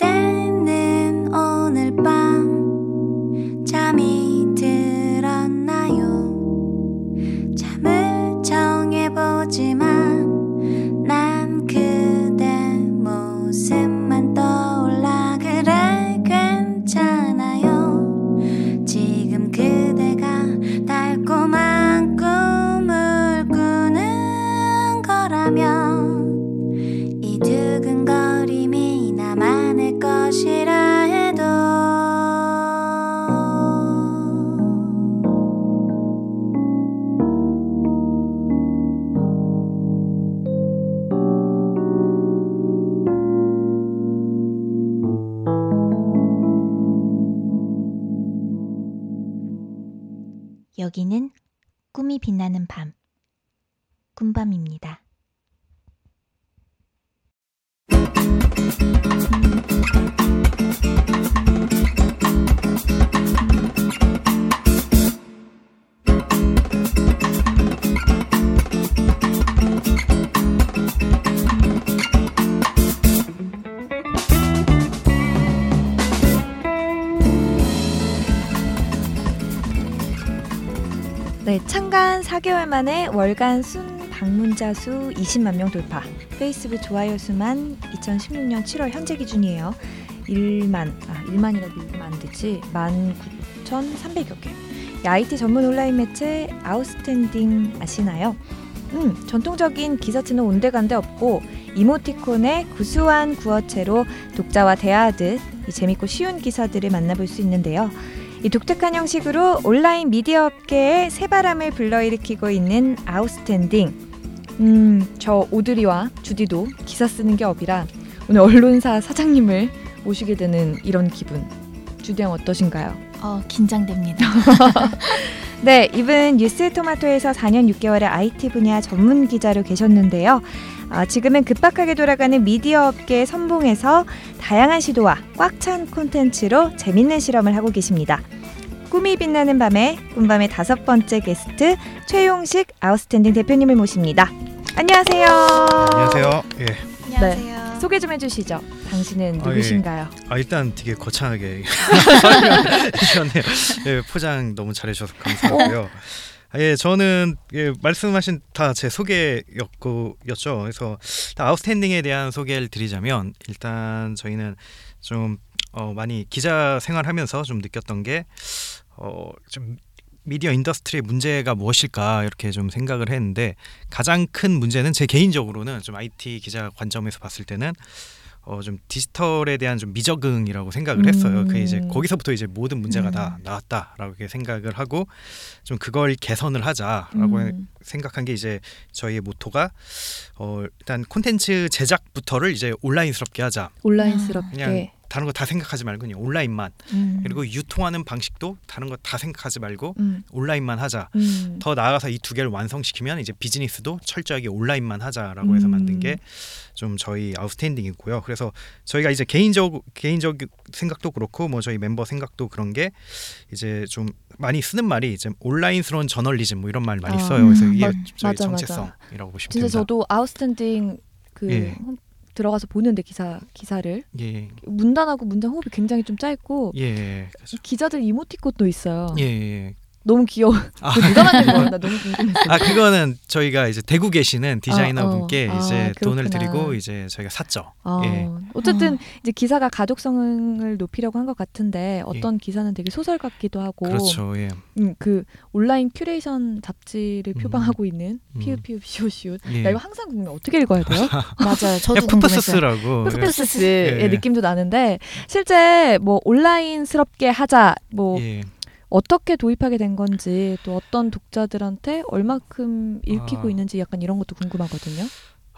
그 네, 창간 4개월 만에 월간 순 방문자 수 20만 명 돌파. 페이스북 좋아요 수만 2016년 7월 현재 기준이에요. 1만, 아, 1만이라도 읽으면 안 되지. 19,300여 개. 이 IT 전문 온라인 매체 아웃스탠딩 아시나요? 음, 전통적인 기사치는 온데간데 없고 이모티콘의 구수한 구어체로 독자와 대화하듯 이 재밌고 쉬운 기사들을 만나볼 수 있는데요. 이 독특한 형식으로 온라인 미디어 업계에 새바람을 불러일으키고 있는 아웃스탠딩. 음, 저 오드리와 주디도 기사 쓰는 게 업이라 오늘 언론사 사장님을 모시게 되는 이런 기분. 주디 형 어떠신가요? 어, 긴장됩니다. 네, 이분 뉴스 토마토에서 4년 6개월의 IT 분야 전문 기자로 계셨는데요. 아, 지금은 급박하게 돌아가는 미디어 업계의 선봉에서 다양한 시도와 꽉 찬 콘텐츠로 재밌는 실험을 하고 계십니다. 꿈이 빛나는 밤에 꿈밤의 다섯 번째 게스트 최용식 아웃스탠딩 대표님을 모십니다. 안녕하세요. 안녕하세요. 예. 안녕하세요. 소개 좀 해주시죠. 당신은 아, 예. 누구신가요? 아 일단 되게 거창하게 설명해 주셨네요. 예, 포장 너무 잘해주셔서 감사하고요. 아, 예, 저는 예, 말씀하신 다 제 소개였고였죠. 그래서 아웃스탠딩에 대한 소개를 드리자면 일단 저희는 좀 어, 많이 기자 생활하면서 좀 느꼈던 게 어, 좀 미디어 industry의 문제가 무엇일까 이렇게 좀 생각을 했는데 가장 큰 문제는 제 개인적으로는 좀 IT 기자 관점에서 봤을 때는 어 좀 디지털에 대한 좀 미적응이라고 생각을 했어요. 그 이제 음. 거기서부터 이제 모든 문제가 다 음. 나왔다라고 이렇게 생각을 하고 좀 그걸 개선을 하자라고 음. 생각한 게 이제 저희의 모토가 어 일단 콘텐츠 제작부터를 이제 온라인스럽게 하자. 온라인스럽게. 그냥 다른 거 다 생각하지 말고 그냥 온라인만 음. 그리고 유통하는 방식도 다른 거 다 생각하지 말고 음. 온라인만 하자. 음. 더 나아가서 이 두 개를 완성시키면 이제 비즈니스도 철저하게 온라인만 하자라고 해서 만든 음. 게좀 저희 아웃스탠딩이고요. 그래서 저희가 이제 개인적 개인적 생각도 그렇고 뭐 저희 멤버 생각도 그런 게 이제 좀 많이 쓰는 말이 이제 온라인스러운 저널리즘 뭐 이런 말 많이 아, 써요. 그래서 이게 맞- 저희 맞아. 정체성이라고 보시면 진짜 됩니다. 저도 아웃스탠딩 그 예. 홈- 들어가서 보는데 기사 기사를 예, 문단하고 문장 호흡이 굉장히 좀 짧고 예, 예, 이 기자들 이모티콘도 있어요. 예, 예. 너무 귀여워. 아. 그거 누가 만든 거야? 나 너무 궁금했어. 아 그거는 저희가 이제 대구 계시는 디자이너 어, 어. 분께 아, 이제 돈을 그렇구나. 드리고 이제 저희가 샀죠. 아, 예. 어쨌든 이제 기사가 가독성을 높이려고 한 것 같은데 어떤 기사는 되게 소설 같기도 하고 예. 그렇죠. 예. 음, 그 온라인 큐레이션 잡지를 음. 표방하고 있는 음. 피읖피읖 시옷시옷. 예. 나 이거 항상 궁금해. 어떻게 읽어야 돼요? 맞아요. 저도 예, 궁금했어요. 프프스스라고 푸스푸스의 예. 느낌도 나는데 실제 뭐 온라인스럽게 하자 뭐 예. 어떻게 도입하게 된 건지 또 어떤 독자들한테 얼마큼 읽히고 아. 있는지 약간 이런 것도 궁금하거든요.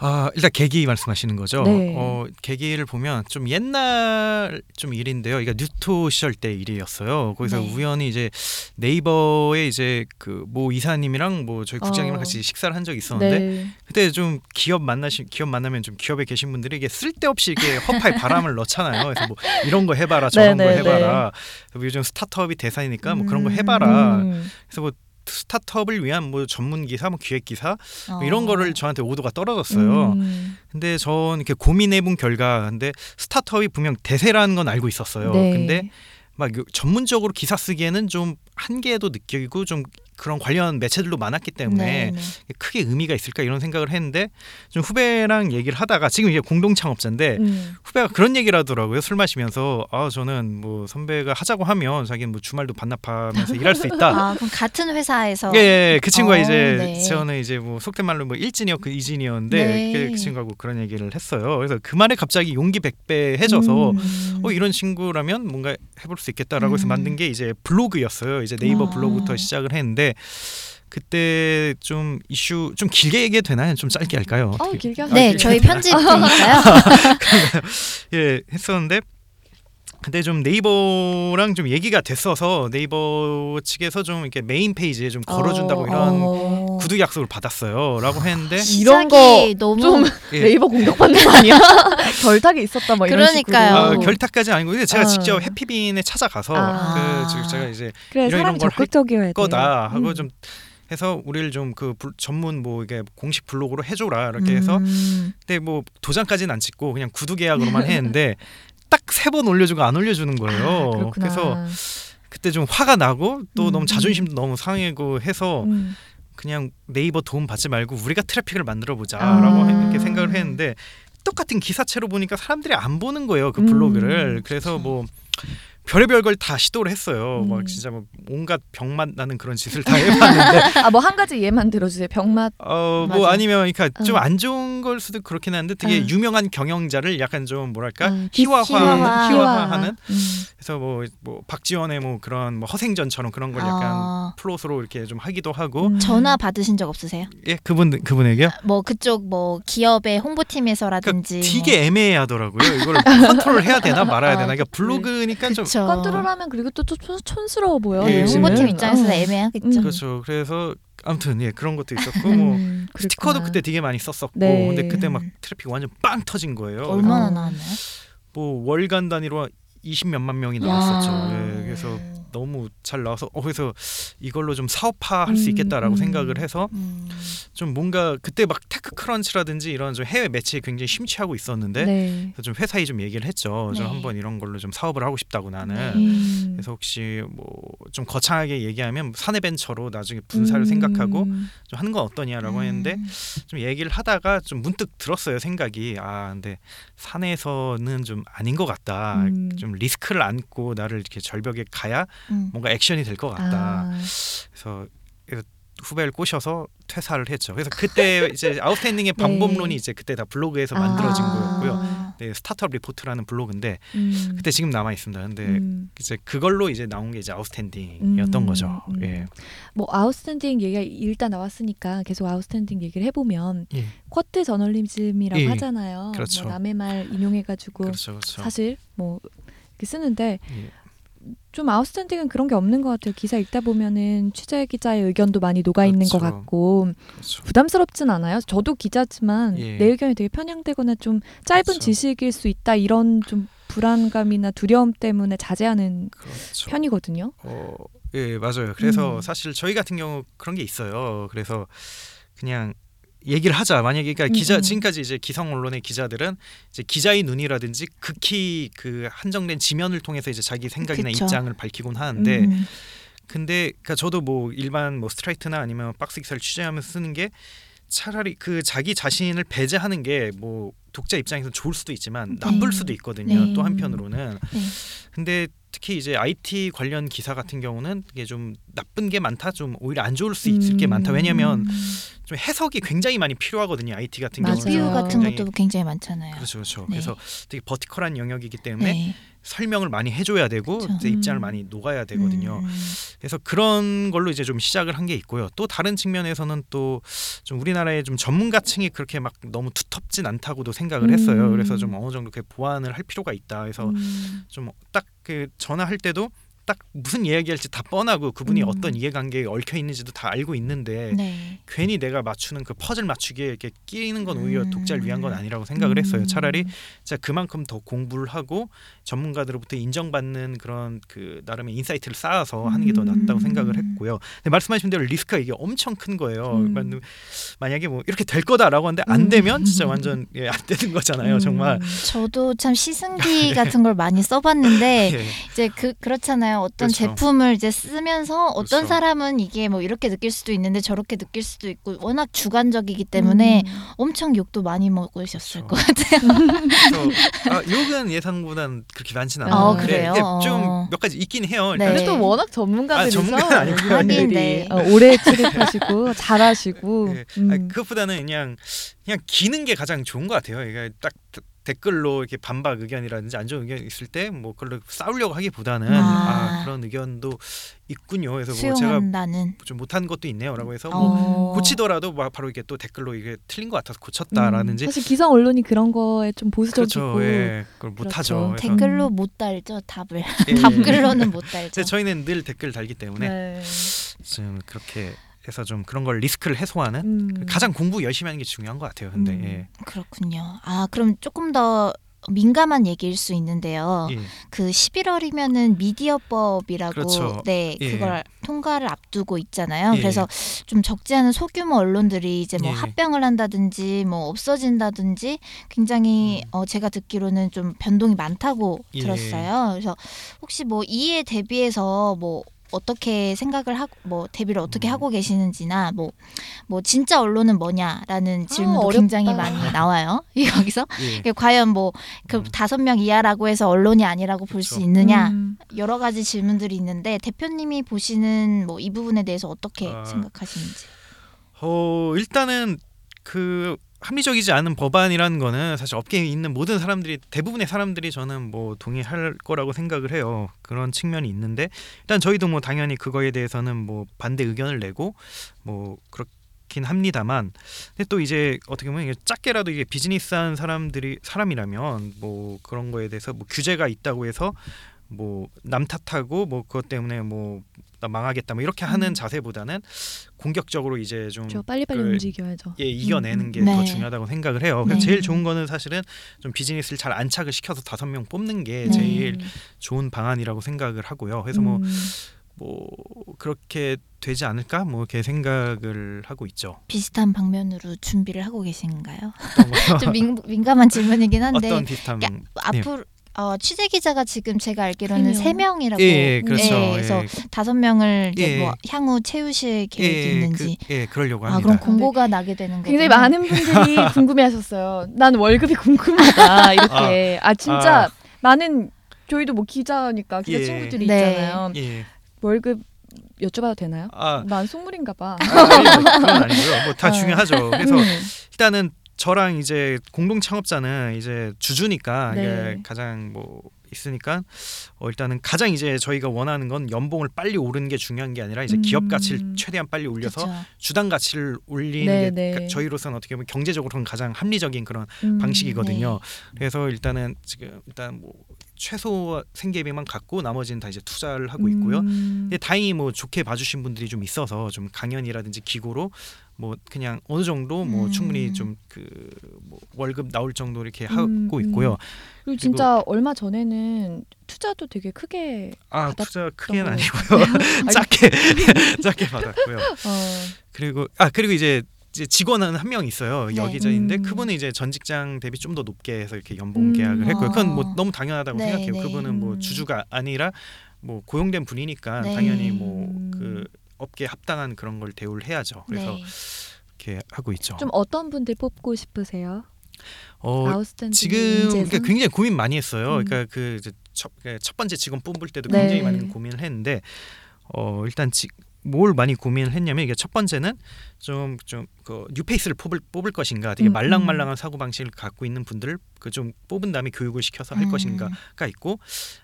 아 일단 계기 말씀하시는 거죠. 네. 어 계기를 보면 좀 옛날 좀 일인데요. 이게 뉴토 시절 때 일이었어요. 거기서 네. 우연히 이제 네이버에 이제 그모 이사님이랑 뭐 저희 국장님이랑 어. 같이 식사를 한 적이 있었는데 네. 그때 좀 기업 만나시 기업 만나면 좀 기업에 계신 분들이 이게 쓸데없이 이게 허파에 바람을 넣잖아요. 그래서 뭐 이런 거 해봐라 저런 네, 거 네, 해봐라. 요즘 스타트업이 대세니까 뭐 그런 거 해봐라. 음. 그래서 뭐 스타트업을 위한 뭐 전문 기사, 뭐 기획 기사 뭐 어. 이런 거를 저한테 오더가 떨어졌어요. 음. 근데 전 이렇게 고민해본 결과, 근데 스타트업이 분명 대세라는 건 알고 있었어요. 네. 근데 막 요- 전문적으로 기사 쓰기에는 좀 한계도 느끼고 좀 그런 관련 매체들도 많았기 때문에 네, 네. 크게 의미가 있을까 이런 생각을 했는데 좀 후배랑 얘기를 하다가 지금 이제 공동 창업자인데 음. 후배가 그런 얘기를 하더라고요 술 마시면서 아 저는 뭐 선배가 하자고 하면 자기는 뭐 주말도 반납하면서 일할 수 있다. 아 그럼 같은 회사에서 예, 예, 그 친구가 어, 이제 네. 저는 이제 뭐 속된 말로 뭐 일진이었고 이진이었는데 네. 그, 그 친구하고 그런 얘기를 했어요. 그래서 그 말에 갑자기 용기 백배 해져서 음. 어 이런 친구라면 뭔가 해볼 수 있겠다라고 해서 음. 만든 게 이제 블로그였어요. 이제 네이버 아. 블로그부터 시작을 했는데 그때 좀 이슈 좀 길게 얘기해도 되나요? 좀 짧게 할까요? 어, 길게 하세요. 네 길게 저희 하나? 편집되니까요. 예 했었는데 근데 좀 네이버랑 좀 얘기가 됐어서 네이버 측에서 좀 이렇게 메인 페이지에 좀 걸어준다고 어, 이런 어. 구두 약속을 받았어요라고 했는데 이런 시작이 거 너무 좀 예. 네이버 공격받는 거 아니야? 결탁이 있었다 뭐 이런 그러니까요. 아, 식으로. 결탁까지 아니고 근데 제가 어. 직접 해피빈에 찾아가서 아. 그 지금 제가 이제 그래 이런 사람이 걸할 적극적이어야 돼. 거다 하고 음. 좀 해서 우리를 좀 그 전문 뭐 이게 공식 블로그로 해줘라 이렇게 해서 음. 근데 뭐 도장까지는 안 찍고 그냥 구두 계약으로만 했는데 딱 세 번 올려주고 안 올려주는 거예요. 아. 그래서 그때 좀 화가 나고 또 음, 너무 자존심도 너무 상하고 해서 음. 그냥 네이버 도움 받지 말고 우리가 트래픽을 만들어 아. 보자라고 이렇게 생각을 했는데 똑같은 기사체로 보니까 사람들이 안 보는 거예요 그 블로그를 음, 그래서 뭐 별의별 걸 다 시도를 했어요 음. 막 진짜 뭐 온갖 병맛 나는 그런 짓을 다 해봤는데 아 뭐 한 가지 예만 들어주세요. 병맛. 어뭐 맞아. 아니면 그러니까 좀 어. 안 좋은 걸 수도 그렇긴 한데 되게 어. 유명한 경영자를 약간 좀 뭐랄까 아, 희화화 희화화. 희화화하는 음. 그래서 뭐, 뭐 박지원의 뭐 그런 뭐 허생전처럼 그런 걸 약간 아, 플롯으로 이렇게 좀 하기도 하고 음. 전화 받으신 적 없으세요? 예 그분 그분에게요 뭐 그쪽 뭐 기업의 그러니까 홍보팀에서라든지 되게 애매하더라고요. 이걸 컨트롤 해야 되나 말아야 아, 되나. 그러니까 블로그니까 좀 그쵸. 컨트롤하면 그리고 또 촌- 촌스러워 보여. 예, 네, 요즘은. 홍보팀 입장에서는 어. 애매하겠죠. 음. 그렇죠. 그래서 아무튼 예 그런 것도 있었고 뭐 음, 스티커도 그렇구나. 그때 되게 많이 썼었고 네. 근데 그때 막 트래픽 완전 빵 터진 거예요. 얼마나 어. 나왔나요? 뭐 월간 단위로 20 몇만 명이 야. 나왔었죠. 예, 그래서 너무 잘 나와서 어 그래서 이걸로 좀 사업화 할수 음, 있겠다라고 음. 생각을 해서 음. 좀 뭔가 그때 막 테크크런치라든지 이런 좀 해외 매체에 굉장히 심취하고 있었는데 네. 그래서 좀 회사에 좀 얘기를 했죠. 좀 네. 한번 이런 걸로 좀 사업을 하고 싶다고 나는. 네. 음. 그래서 혹시 뭐 좀 거창하게 얘기하면 사내 벤처로 나중에 분사를 음. 생각하고 좀 하는 건 어떠냐라고 음. 했는데 좀 얘기를 하다가 좀 문득 들었어요 생각이 아 근데 사내에서는 좀 아닌 것 같다 음. 좀 리스크를 안고 나를 이렇게 절벽에 가야 음. 뭔가 액션이 될 것 같다 아. 그래서 후배를 꼬셔서 퇴사를 했죠 그래서 그때 이제 아웃스탠딩의 방법론이 네. 이제 그때 다 블로그에서 만들어진 아. 거였고요 네, 스타트업 리포트라는 블로그인데 음. 그때 지금 남아 있습니다 근데 음. 이제 그걸로 이제 나온 게 이제 아웃스탠딩이었던 음, 거죠. 음. 예. 뭐 아웃스탠딩 얘기가 일단 나왔으니까 계속 아웃스탠딩 얘기를 해보면 예. quote 저널리즘이라고 예. 하잖아요. 그렇죠. 뭐 남의 말 인용해가지고 그렇죠, 그렇죠. 사실 뭐 쓰는데 예. 좀 아웃스탠딩은 그런 게 없는 것 같아요. 기사 읽다 보면은 취재 기자의 의견도 많이 녹아 있는 것 그렇죠. 같고 그렇죠. 부담스럽진 않아요. 저도 기자지만 예. 내 의견이 되게 편향되거나 좀 짧은 그렇죠. 지식일 수 있다 이런 좀 불안감이나 두려움 때문에 자제하는 그렇죠. 편이거든요. 어, 예, 맞아요. 그래서 음. 사실 저희 같은 경우 그런 게 있어요. 그래서 그냥 얘기를 하자. 만약에 그러니까 음, 기자 음. 지금까지 이제 기성 언론의 기자들은 이제 기자의 눈이라든지 극히 그 한정된 지면을 통해서 이제 자기 생각이나 그쵸. 입장을 밝히곤 하는데 음. 근데 그러니까 저도 뭐 일반 뭐 straight나 아니면 박스 기사를 취재하면서 쓰는 게 차라리 그 자기 자신을 배제하는 게 뭐 독자 입장에서 좋을 수도 있지만 나쁠 네. 수도 있거든요. 네. 또 한편으로는. 네. 근데 특히 이제 IT 관련 기사 같은 경우는 이게 좀 나쁜 게 많다, 좀 오히려 안 좋을 수 있을 게 많다. 왜냐하면 좀 해석이 굉장히 많이 필요하거든요. IT 같은 맞아요. 경우는. 비유 같은 굉장히- 것도 굉장히 많잖아요. 그렇죠, 그렇죠. 네. 그래서 되게 버티컬한 영역이기 때문에 네. 설명을 많이 해줘야 되고 그쵸. 이제 입장을 음. 많이 녹아야 되거든요. 음. 그래서 그런 걸로 이제 좀 시작을 한 게 있고요. 또 다른 측면에서는 또 좀 우리나라의 좀 전문가층이 그렇게 막 너무 두텁진 않다고도 생각을 했어요. 음. 그래서 좀 어느 정도 그 보완을 할 필요가 있다. 그래서 음. 좀딱 그 전화할 때도 딱 무슨 이야기할지 다 뻔하고 그분이 음. 어떤 이해관계에 얽혀 있는지도 다 알고 있는데 네. 괜히 내가 맞추는 그 퍼즐 맞추기에 이렇게 끼는 건 오히려 음. 독자를 위한 건 아니라고 생각을 했어요. 음. 차라리 진짜 그만큼 더 공부를 하고 전문가들로부터 인정받는 그런 그 나름의 insight를 쌓아서 하는 게 더 낫다고 음. 생각을 했고요. 근데 말씀하신 대로 리스크가 이게 엄청 큰 거예요. 음. 만- 만약에 뭐 이렇게 될 거다라고 하는데 안 음. 되면 진짜 완전 예, 안 되는 거잖아요. 정말. 음. 저도 참 시승기 같은 걸 많이 써봤는데 예. 이제 그 그렇잖아요. 어떤 그렇죠. 제품을 이제 쓰면서 어떤 그렇죠. 사람은 이게 뭐 이렇게 느낄 수도 있는데 저렇게 느낄 수도 있고 워낙 주관적이기 때문에 음. 엄청 욕도 많이 먹으셨을 그렇죠. 것 같아요. 아, 욕은 예상보단 그렇게 많지는 않아요. 어, 그래요? 이게 어. 좀몇 가지 있긴 해요. 네. 일단 근데 또 워낙 전문가들이죠. 아, 아니고요. 여기분들이. 하긴, 네. 어, 오래 출입하시고 잘하시고. 예. 음. 아니, 그것보다는 그냥 그냥 기는 게 가장 좋은 것 같아요. 이게 딱 데- 댓글로 이렇게 반박 의견이라든지 안 좋은 의견 있을 때 뭐 그걸로 싸우려고 하기보다는 아. 아, 그런 의견도 있군요. 그래서 뭐 제가 수용한다는. 좀 못한 것도 있네요라고 해서 뭐 어. 고치더라도 막 바로 이게 또 댓글로 이게 틀린 것 같아서 고쳤다라든지 음, 사실 기성 언론이 그런 거에 좀 보수적이고 그렇죠. 예, 그걸 못하죠. 그렇죠. 댓글로 못 달죠 답을. 예, 답글로는 못 달죠. 저희는 늘 댓글 달기 때문에 네. 지금 그렇게 해서 좀 그런 걸 리스크를 해소하는 음. 가장 공부 열심히 하는 게 중요한 것 같아요. 근데 음. 예. 그렇군요. 아 그럼 조금 더 민감한 얘기일 수 있는데요. 예. 그 11월이면은 미디어법이라고 그렇죠. 네 예. 그걸 통과를 앞두고 있잖아요. 예. 그래서 좀 적지 않은 소규모 언론들이 이제 뭐 예. 합병을 한다든지 뭐 없어진다든지 굉장히 음. 어 제가 듣기로는 좀 변동이 많다고 예. 들었어요. 그래서 혹시 뭐 이에 대비해서 뭐 어떻게 생각을 하고 뭐 대비를 어떻게 음. 하고 계시는지나 뭐뭐 진짜 언론은 뭐냐라는 질문도 어렵다. 굉장히 많이 나와요. 여기서 예. 과연 뭐그 음. 다섯 명 이하라고 해서 언론이 아니라고 볼 수. 있느냐 음. 여러 가지 질문들이 있는데 대표님이 보시는 뭐 이 부분에 대해서 어떻게 아. 생각하시는지. 어 일단은 그 합리적이지 않은 법안이라는 거는 사실 업계에 있는 모든 사람들이 대부분의 사람들이 저는 뭐 동의할 거라고 생각을 해요. 그런 측면이 있는데 일단 저희도 뭐 당연히 그거에 대해서는 뭐 반대 의견을 내고 뭐 그렇긴 합니다만 근데 또 이제 어떻게 보면 이게 작게라도 이게 비즈니스한 사람들이 사람이라면 뭐 그런 거에 대해서 뭐 규제가 있다고 해서 뭐 남 탓하고 뭐 그것 때문에 뭐 나 망하겠다 뭐 이렇게 하는 음. 자세보다는 공격적으로 이제 좀저 빨리빨리 그- 움직여야죠. 예, 이겨내는 음, 게 음. 더 네. 중요하다고 생각을 해요. 그래서 네. 제일 좋은 거는 사실은 좀 비즈니스를 잘 안착을 시켜서 다섯 명 뽑는 게 네. 제일 좋은 방안이라고 생각을 하고요. 그래서 뭐뭐 음. 그렇게 되지 않을까 뭐 이렇게 생각을 하고 있죠. 비슷한 방면으로 준비를 하고 계신가요? 좀 민, 민감한 질문이긴 한데 어떤 비슷한 야, 앞으로 어, 취재 기자가 지금 제가 알기로는 세 명. 명이라고 예, 예, 그렇죠. 예, 예, 그래서 다섯 명을 이제 예. 뭐 향후 채우실 계획이 예, 있는지. 그, 예, 그러려고 아 합니다. 그럼 공고가 나게 되는 거예요. 굉장히 많은 분들이 궁금해하셨어요. 난 월급이 궁금하다 이렇게. 아, 진짜 아. 많은 저희도 뭐 기자니까 기자 예. 친구들이 네. 있잖아요. 예. 월급 여쭤봐도 되나요? 아, 난 속물인가 봐. 아 아니, 뭐 그건 아니고요. 뭐다 어. 중요하죠. 그래서 음. 일단은 저랑 이제 공동 창업자는 이제 주주니까 네. 이게 가장 뭐 있으니까 어 일단은 가장 이제 저희가 원하는 건 연봉을 빨리 오르는 게 중요한 게 아니라 이제 기업 음. 가치를 최대한 빨리 올려서 그렇죠. 주당 가치를 올리는 네, 게 네. 가- 저희로서는 어떻게 보면 경제적으로는 가장 합리적인 그런 음. 방식이거든요. 네. 그래서 일단은 지금 일단 뭐 최소 생계비만 갖고 나머지는 다 이제 투자를 하고 있고요. 음. 근데 다행히 뭐 좋게 봐주신 분들이 좀 있어서 좀 강연이라든지 기고로 뭐 그냥 어느 정도 뭐 음. 충분히 좀 그 뭐 월급 나올 정도 이렇게 음, 하고 음. 있고요. 그리고 진짜 얼마 전에는 투자도 되게 크게 아 투자 크게는 아니고요. 작게 작게 받았고요. 어, 그리고 아 그리고 이제 이제 직원은 한 명 있어요 네. 여기저인데 음. 그분은 이제 전 직장 대비 좀 더 높게 해서 이렇게 연봉 음. 계약을 했고요. 그건 어. 뭐 너무 당연하다고 네, 생각해요. 네. 그분은 뭐 음. 주주가 아니라 뭐 고용된 분이니까 네. 당연히 뭐 음. 그 업계에 합당한 그런 걸 대우를 해야죠. 그래서 네. 이렇게 하고 있죠. 좀 어떤 분들 뽑고 싶으세요? 어, 지금? 그러니까 굉장히 고민 많이 했어요. 음. 그러니까 그 첫, 그러니까 첫 번째 직원 뽑을 때도 네. 굉장히 많은 고민을 했는데 어 일단 지, 뭘 많이 고민을 했냐면 이게 첫 번째는 좀 좀 그 뉴페이스를 뽑을 뽑을 것인가 되게 음, 말랑말랑한 사고 방식을 갖고 있는 분들을 그 좀 뽑은 다음에 교육을 시켜서 할 음. 것인가가 있고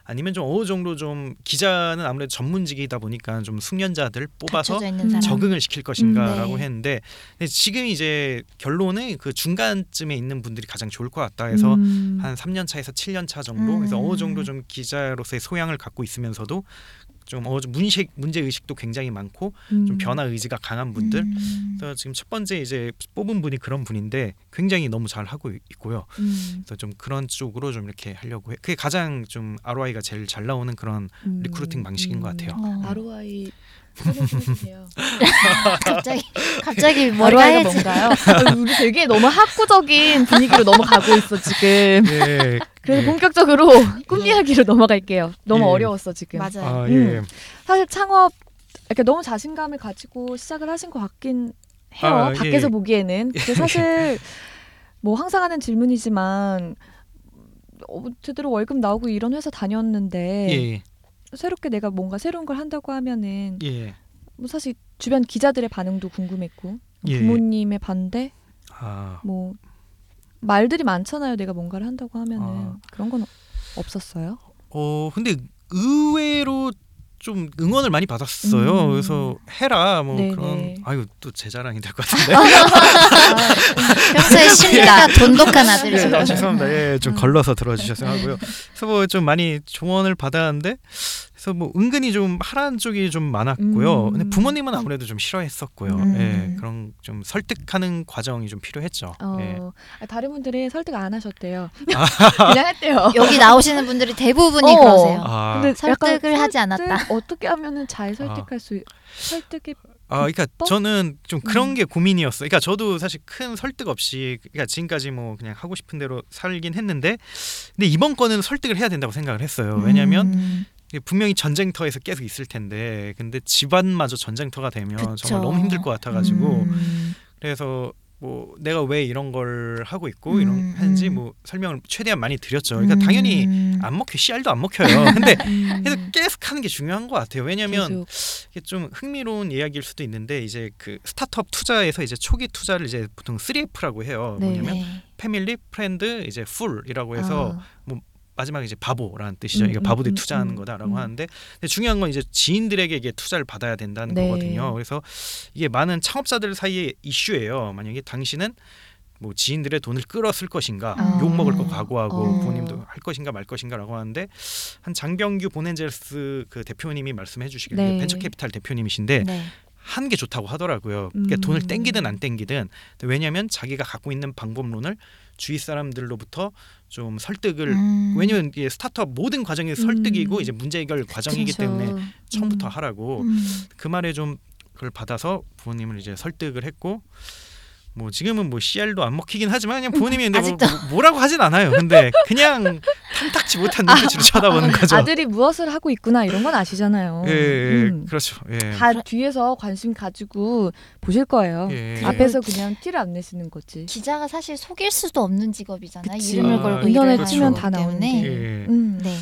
아니면 좀 어느 정도 좀 기자는 아무래도 전문직이다 보니까 좀 숙련자들 뽑아서 음. 적응을 시킬 것인가라고 네. 했는데 지금 이제 결론은 그 중간쯤에 있는 분들이 가장 좋을 것 같다 해서 음. 한 3년 차에서 7년 차 정도 음. 그래서 어느 정도 좀 기자로서의 소양을 갖고 있으면서도 좀 정도 문제 문제 의식도 굉장히 많고 좀 음. 변화 의지가 강한 분들 음. 그래서 지금 첫 번째 이제 뽑은 분이 그런 분인데 굉장히 너무 잘 하고 있고요. 음. 그래서 좀 그런 쪽으로 좀 이렇게 하려고 해. 그게 가장 좀 ROI가 제일 잘 나오는 그런 음. recruiting 방식인 것 같아요. 어. ROI 설명 좀 해주세요. 갑자기 갑자기 머리가 ROI가 해지. 뭔가요? 아, 우리 되게 너무 학구적인 분위기로 넘어가고 있어 지금. 예. 그래서 예. 본격적으로 꿈 이야기로 넘어갈게요. 너무 예. 어려웠어 지금. 맞아요. 아, 예. 음. 사실 창업 이렇게 너무 자신감을 가지고 시작을 하신 것 같긴 해요. 아, 예, 밖에서 예. 보기에는. 근데 사실 뭐 항상 하는 질문이지만 어, 제대로 월급 나오고 이런 회사 다녔는데 예. 새롭게 내가 뭔가 새로운 걸 한다고 하면은 예. 뭐 사실 주변 기자들의 반응도 궁금했고 예. 부모님의 반대 아. 뭐 말들이 많잖아요. 내가 뭔가를 한다고 하면은 아. 그런 건 없었어요. 어 근데 의외로 좀 응원을 많이 받았어요. 음. 그래서 해라 뭐 네네. 그런 아유 또 제 자랑이 될 것 같은데. 평소에 심리가 돈독한 예, 아들이시고. 아, 죄송합니다. 예, 좀 음. 걸러서 들어주셔서 하고요. 그래서 뭐 좀 많이 조언을 받았는데, 그래서 뭐 은근히 좀 하라는 쪽이 좀 많았고요. 음. 근데 부모님은 아무래도 좀 싫어했었고요. 음. 예, 그런 좀 설득하는 과정이 좀 필요했죠. 어, 예. 아, 다른 분들이 설득 안 하셨대요. 아. 그냥 했대요. 여기 나오시는 분들이 대부분이 어. 그러세요. 아, 근데 설득을 약간 하지 설득 않았다. 어떻게 하면은 잘 설득할 수 설득이 아, 그러니까 법? 저는 좀 그런 음. 게 고민이었어요. 그러니까 저도 사실 큰 설득 없이, 그러니까 지금까지 뭐 그냥 하고 싶은 대로 살긴 했는데, 근데 이번 건은 설득을 해야 된다고 생각을 했어요. 왜냐하면 음. 분명히 전쟁터에서 계속 있을 텐데, 근데 집안마저 전쟁터가 되면 그쵸. 정말 너무 힘들 것 같아가지고, 음. 그래서 뭐 내가 왜 이런 걸 하고 있고 음, 이런 하는지 음. 뭐 설명을 최대한 많이 드렸죠. 그러니까 당연히 음. 안 먹혀 씨알도 안 먹혀요. 근데 음, 계속 계속 하는 게 중요한 것 같아요. 왜냐하면 계속. 이게 좀 흥미로운 이야기일 수도 있는데 이제 그 스타트업 투자에서 이제 초기 투자를 이제 보통 3F라고 해요. 네. 뭐냐면 네. family, friend, 이제 fool이라고 해서 아, 마지막에 이제 바보라는 뜻이죠. 음, 이게 음, 바보들이 음, 투자하는 음, 거다라고 음. 하는데 중요한 건 이제 지인들에게 이게 투자를 받아야 된다는 네. 거거든요. 그래서 이게 많은 창업자들 사이의 이슈예요. 만약에 당신은 뭐 지인들의 돈을 끌어쓸 것인가, 아. 욕 먹을 거 각오하고 어. 부모님도 할 것인가 말 것인가라고 하는데 한 장병규 보넨젤스 그 대표님이 말씀해 주시길 네. 벤처캐피탈 대표님이신데 네. 하는 게 좋다고 하더라고요. 그러니까 음. 돈을 땡기든 안 땡기든 왜냐하면 자기가 갖고 있는 방법론을 주위 사람들로부터 좀 설득을 음. 왜냐면 이게 스타트업 모든 과정이 음. 설득이고 이제 문제 해결 과정이기 그쵸. 때문에 처음부터 음. 하라고 음. 그 말에 좀 그걸 받아서 부모님을 이제 설득을 했고 뭐 지금은 뭐 CR도 안 먹히긴 하지만 그냥 부모님이 근데 뭐, 아직도. 뭐- 뭐라고 하진 않아요. 근데 그냥 탐탁지 못한 눈빛으로 쳐다보는 거죠. 아들이 무엇을 하고 있구나 이런 건 아시잖아요. 예, 예, 음. 그렇죠. 예. 다 뒤에서 관심 가지고 보실 거예요. 예. 앞에서 그냥 티를 안 내시는 거지. 기자가 사실 속일 수도 없는 직업이잖아요. 그치. 이름을 아, 걸고 인터넷 일을 치면 다. 나오는데. 예. 음. 네.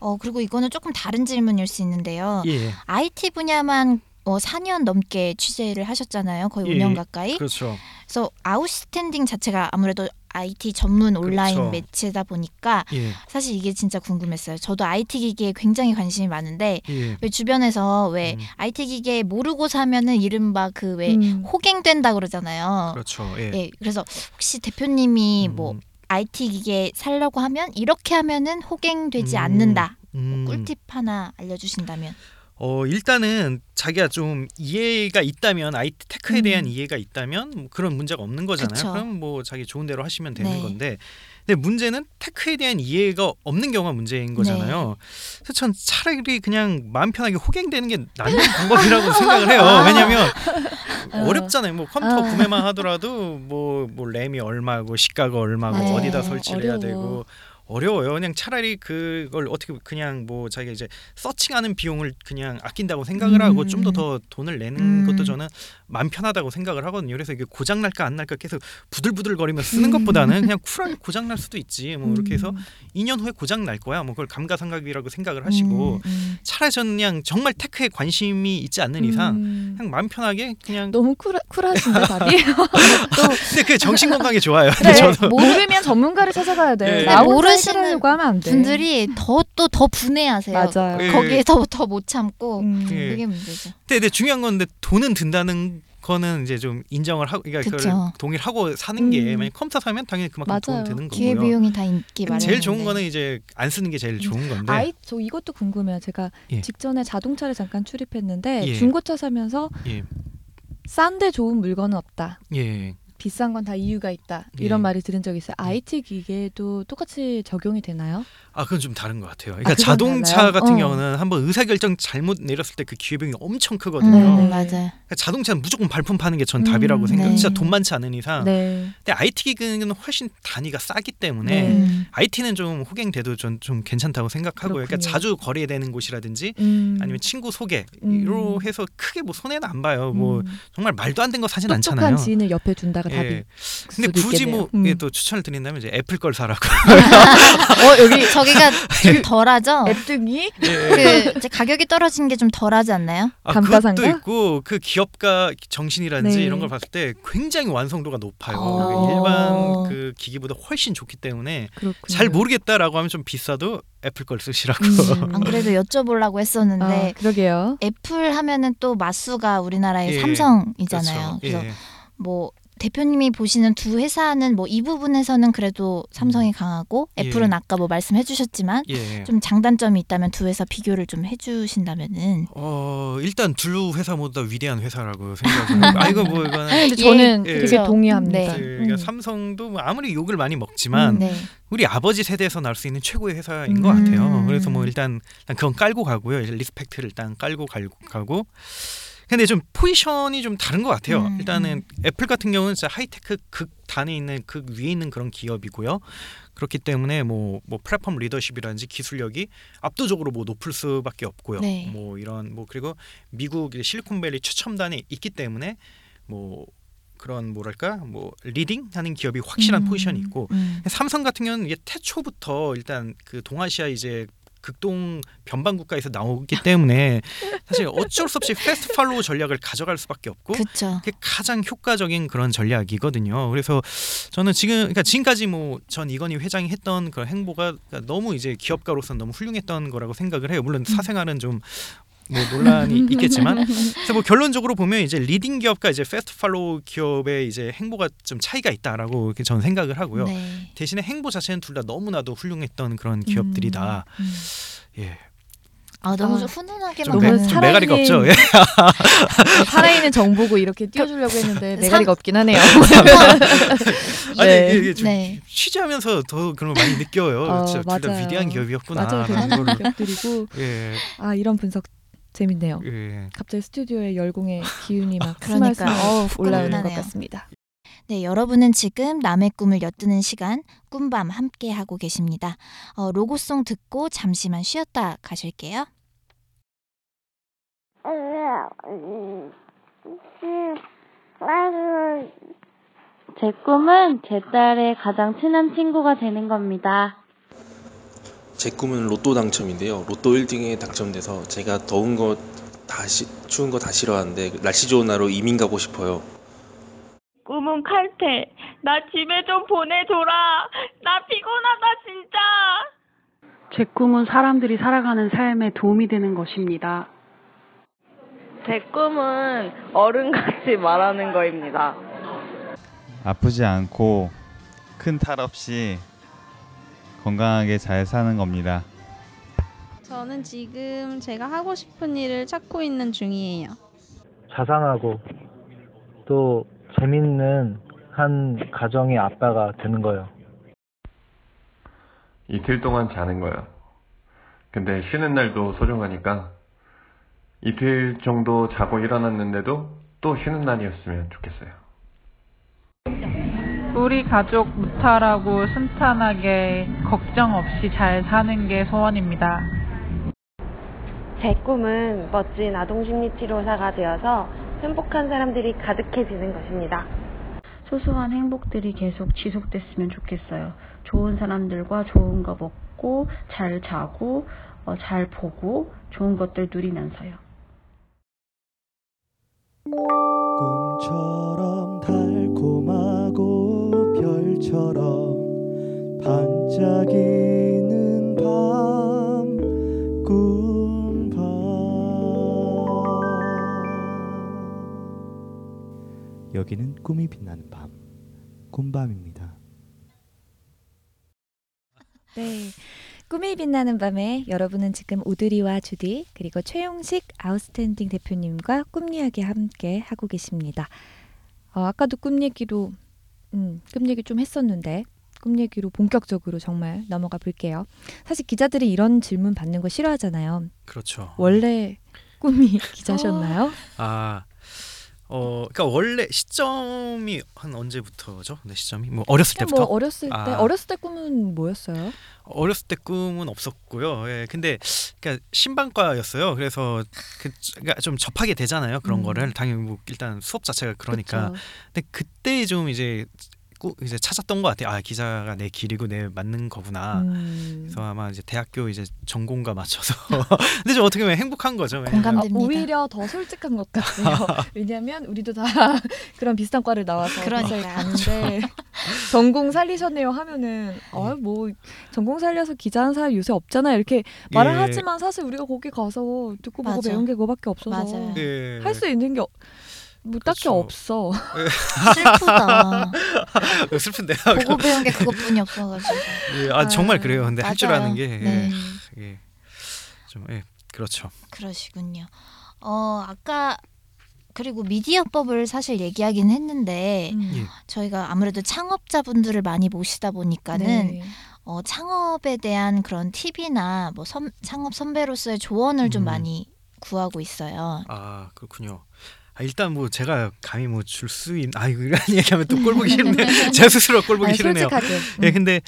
어 그리고 이거는 조금 다른 질문일 수 있는데요. 예. IT 분야만 어, 4년 넘게 취재를 하셨잖아요. 거의 예. 5년 가까이. 그렇죠. 그래서 아웃스탠딩 자체가 아무래도 IT 전문 온라인 그렇죠. 매체다 보니까 예. 사실 이게 진짜 궁금했어요. 저도 IT 기기에 굉장히 관심이 많은데 예. 왜 주변에서 왜 음. IT 기계 모르고 사면은 이른바 그 왜 음. 호갱된다 그러잖아요. 그렇죠. 예. 예, 그래서 혹시 대표님이 음, 뭐 IT 기계 살려고 하면 이렇게 하면은 호갱되지 음. 않는다. 음. 꿀팁 하나 알려주신다면. 어 일단은 자기가 좀 이해가 있다면 IT 테크에 음. 대한 이해가 있다면 뭐 그런 문제가 없는 거잖아요. 그쵸. 그럼 뭐 자기 좋은 대로 하시면 되는 네. 건데, 근데 문제는 테크에 대한 이해가 없는 경우가 문제인 거잖아요. 네. 그래서 전 차라리 그냥 마음 편하게 호갱되는 게 낫는 방법이라고 생각을 해요. 왜냐하면 어렵잖아요. 뭐 컴퓨터 아. 구매만 하더라도 뭐, 뭐 램이 얼마고 시가가 얼마고 네, 어디다 설치를 해야 어려워. 되고 어려워요. 그냥 차라리 그걸 어떻게 그냥 뭐 자기가 이제 searching하는 비용을 그냥 아낀다고 생각을 하고 음. 좀 더더 돈을 내는 음. 것도 저는 마음 편하다고 생각을 하거든요. 그래서 이게 고장 날까 안 날까 계속 부들부들 거리며 음. 쓰는 것보다는 그냥 cool하게 고장 날 수도 있지. 뭐 이렇게 해서 음. 2년 후에 고장 날 거야. 뭐 그걸 감가상각이라고 생각을 하시고 음, 음. 차라리 저는 그냥 정말 테크에 관심이 있지 않는 이상 음. 그냥 마음 편하게 그냥 너무 cool, cool하신데 답이? 근데 그게 정신 건강에 좋아요. 그래, 근데 저도 모르면 전문가를 찾아가야 돼. 네. 나 혼자 모르 시는 해결하려고 하면 안 돼. 분들이 더 또 더 분해하세요. 맞아요. 예. 거기에 더더 못 참고 음. 예. 그게 문제죠. 근데, 근데 중요한 건데 돈은 든다는 거는 이제 좀 인정을 하고 그러니까 그걸 그쵸. 동의를 하고 사는 게 음. 만약 컴퓨터 사면 당연히 그만큼 맞아요. 돈 드는 기회 거고요. 비용이 다 있기 마련. 제일 좋은 거는 이제 안 쓰는 게 제일 좋은 건데. 아이 저 이것도 궁금해요. 제가 예. 직전에 자동차를 잠깐 출입했는데 예. 중고차 사면서 예. 싼데 좋은 물건은 없다. 예. 비싼 건 다 이유가 있다. 이런 예. 말이 들은 적이 있어요. IT 기계도 똑같이 적용이 되나요? 아 그건 좀 다른 것 같아요. 그러니까 그건 자동차 달라요? 같은 어. 경우는 한번 의사결정 잘못 내렸을 때 그 기회비용이 엄청 음, 크거든요. 네. 맞아요. 그러니까 자동차는 무조건 발품 파는 게전 음, 답이라고 생각. 네. 진짜 돈 많지 않은 이상. 네. 근데 IT 기계는 훨씬 단위가 싸기 때문에 네. 음. IT는 좀 호갱돼도 전 좀 괜찮다고 생각하고요. 그러니까. 자주 거래되는 곳이라든지 음. 아니면 친구 소개로 음. 해서 크게 뭐 손해는 안 봐요. 뭐 음. 정말 말도 안 되는 거 사진 않잖아요. 지인을 옆에 둔다가 예. 답이. 근데 굳이 있겠네요. 뭐 음. 이게 또 추천을 드린다면 이제 애플 걸 사라고. 어 여기 저기가 좀 덜하죠. 앱등이 그 이제 가격이 떨어진 게 좀 덜하지 않나요? 아, 감가상각? 그것도 있고 그 기업가 정신이라든지 네. 이런 걸 봤을 때 굉장히 완성도가 높아요. 어. 일반 그 기기보다 훨씬 좋기 때문에 그렇군요. 잘 모르겠다라고 하면 좀 비싸도 애플 걸 쓰시라고. 음. 안 그래도 여쭤보려고 했었는데 아, 그러게요. 애플 하면은 또 맞수가 우리나라의 예. 삼성이잖아요. 그렇죠. 그래서 예. 뭐 대표님이 보시는 두 회사는 뭐 이 부분에서는 그래도 삼성이 강하고 예. 애플은 아까 뭐 말씀해 주셨지만 예. 좀 장단점이 있다면 두 회사 비교를 좀 해 주신다면은 어 일단 둘 회사 모두 다 위대한 회사라고 생각을 아 이거 뭐 이거는 근데 예, 저는 예. 되게 그죠. 동의합니다. 네. 그, 그러니까 음. 삼성도 뭐 아무리 욕을 많이 먹지만 네. 우리 아버지 세대에서 나올 수 있는 최고의 회사인 음. 것 같아요. 그래서 뭐 일단, 일단 그건 깔고 가고요. 이제 respect를 일단 깔고 갈- 가고. 근데 좀 포지션이 좀 다른 것 같아요. 음, 일단은 애플 같은 경우는 진짜 하이테크 극단에 있는 극 위에 있는 그런 기업이고요. 그렇기 때문에 뭐, 뭐 플랫폼 리더십이라든지 기술력이 압도적으로 뭐 높을 수밖에 없고요. 네. 뭐 이런 뭐 그리고 미국 실리콘밸리 최첨단에 있기 때문에 뭐 그런 뭐랄까 뭐 leading하는 기업이 확실한 음, 포지션이 있고 음. 삼성 같은 경우는 이게 태초부터 일단 그 동아시아 이제 극동 변방 국가에서 나오기 때문에 사실 어쩔 수 없이 fast follow 전략을 가져갈 수밖에 없고 그렇죠. 그게 가장 효과적인 그런 전략이거든요. 그래서 저는 지금 그러니까 지금까지 뭐 전 이건희 회장이 했던 그 행보가 그러니까 너무 이제 기업가로서 너무 훌륭했던 거라고 생각을 해요. 물론 사생활은 좀 뭐 논란이 있겠지만 그래서 뭐 결론적으로 보면 이제 leading 기업과 이제 fast follow 기업의 이제 행보가 좀 차이가 있다라고 이렇게 저는 생각을 하고요. 네. 대신에 행보 자체는 둘 다 너무나도 훌륭했던 그런 기업들이다. 음. 예. 아 너무 아, 좀 훈훈하게만 너무 좀, 매, 좀 매가리가 없죠. 예. 살아있는 정보고 이렇게 띄워주려고 했는데 삼- 매가리가 없긴 하네요. 아니 네. 이게 좀 네. 취재하면서 더 그런 걸 많이 느껴요. 어, 진짜 둘다 맞아요. 위대한 기업이었구나. 맞아요. 대단한. 기업들이고 예. 아 이런 분석 재밌네요. 예. 갑자기 스튜디오에 열공의 기운이 막 그러니까 어우, 올라오는 것. 같습니다. 네, 여러분은 지금 남의 꿈을 엿드는 시간 꿈밤 함께 하고 계십니다. 어, 로고송 듣고 잠시만 쉬었다 가실게요. 제 꿈은 제 딸의 가장 친한 친구가 되는 겁니다. 제 꿈은 로또 당첨인데요. 로또 1등에 당첨돼서 제가 더운 거다 추운 거 다 싫어하는데 날씨 좋은 날로 이민 가고 싶어요. 꿈은 칼퇴. 나 집에 좀 보내줘라. 나 피곤하다 진짜. 제 꿈은 사람들이 살아가는 삶에 도움이 되는 것입니다. 제 꿈은 어른같이 말하는 거입니다. 아프지 않고 큰 탈 없이 건강하게 잘 사는 겁니다. 저는 지금 제가 하고 싶은 일을 찾고 있는 중이에요. 자상하고 또 재밌는 한 가정의 아빠가 되는 거예요. 이틀 동안 자는 거요. 근데 쉬는 날도 소중하니까 이틀 정도 자고 일어났는데도 또 쉬는 날이었으면 좋겠어요. 우리 가족 무탈하고 순탄하게 걱정 없이 잘 사는 게 소원입니다. 제 꿈은 멋진 아동심리치료사가 되어서 행복한 사람들이 가득해지는 것입니다. 소소한 행복들이 계속 지속됐으면 좋겠어요. 좋은 사람들과 좋은 거 먹고 잘 자고 어, 잘 보고 좋은 것들 누리면서요. 꿈처럼 별처럼 반짝이는 밤 꿈밤 여기는 꿈이 빛나는 밤 꿈밤입니다. 네. 꿈이 빛나는 밤에 여러분은 지금 오드리와 주디 그리고 최용식 아웃스탠딩 대표님과 꿈 이야기 함께 하고 계십니다. 어, 아까도 꿈 얘기로 음, 꿈 얘기 좀 했었는데 꿈 얘기로 본격적으로 정말 넘어가 볼게요. 사실 기자들이 이런 질문 받는 거 싫어하잖아요. 그렇죠. 원래 꿈이 기자셨나요? 아, 어, 그러니까 원래 시점이 한 언제부터죠? 네, 시점이 뭐 어렸을 그냥 때부터. 뭐 어렸을 때 아. 어렸을 때 꿈은 뭐였어요? 어렸을 때 꿈은 없었고요. 예, 근데 그러니까 신방과였어요. 그래서 그 그러니까 좀 접하게 되잖아요. 그런 음. 거를 당연히 뭐 일단 수업 자체가 그러니까. 그쵸. 근데 그때 좀 이제 꾸- 이제 찾았던 것 같아요. 아 기자가 내 길이고 내 맞는 거구나. 음. 그래서 아마 이제 대학교 이제 전공과 맞춰서. 근데 좀 어떻게 보면 행복한 거죠. 왜냐면 아, 오히려 더 솔직한 것 같아요. 왜냐하면 우리도 다 그런 비슷한 과를 나와서 그러니까요. 기사에 가는데 전공 살리셨네요 하면은 아뭐 전공 살려서 기자한 사람 요새 없잖아 이렇게 말을 예. 하지만 사실 우리가 거기 가서 듣고 보고 맞아. 배운 게 그거밖에 없어서 맞아요. 예. 할수 있는 게 뭐 딱히 그렇죠. 없어. 슬프다. 슬픈데요. 보고 배운 게 그것뿐이 없어가지고. 예, 아 정말 그래요. 근데 할 줄. 아는 게 네. 예, 예, 좀 예, 그렇죠. 그러시군요. 어 아까 그리고 미디어법을 사실 얘기하긴 했는데 음. 예. 저희가 아무래도 창업자분들을 많이 모시다 보니까는 네. 어, 창업에 대한 그런 팁이나 뭐 선, 창업 선배로서의 조언을 좀 음. 많이 구하고 있어요. 아 그렇군요. 아, 일단 뭐 제가 감히 뭐 줄 수 있는 아 이거 이런 얘기하면 또 꼴보기 싫은데 제 스스로 꼴보기 아니, 싫으네요. 솔직하게. 예 음. 근데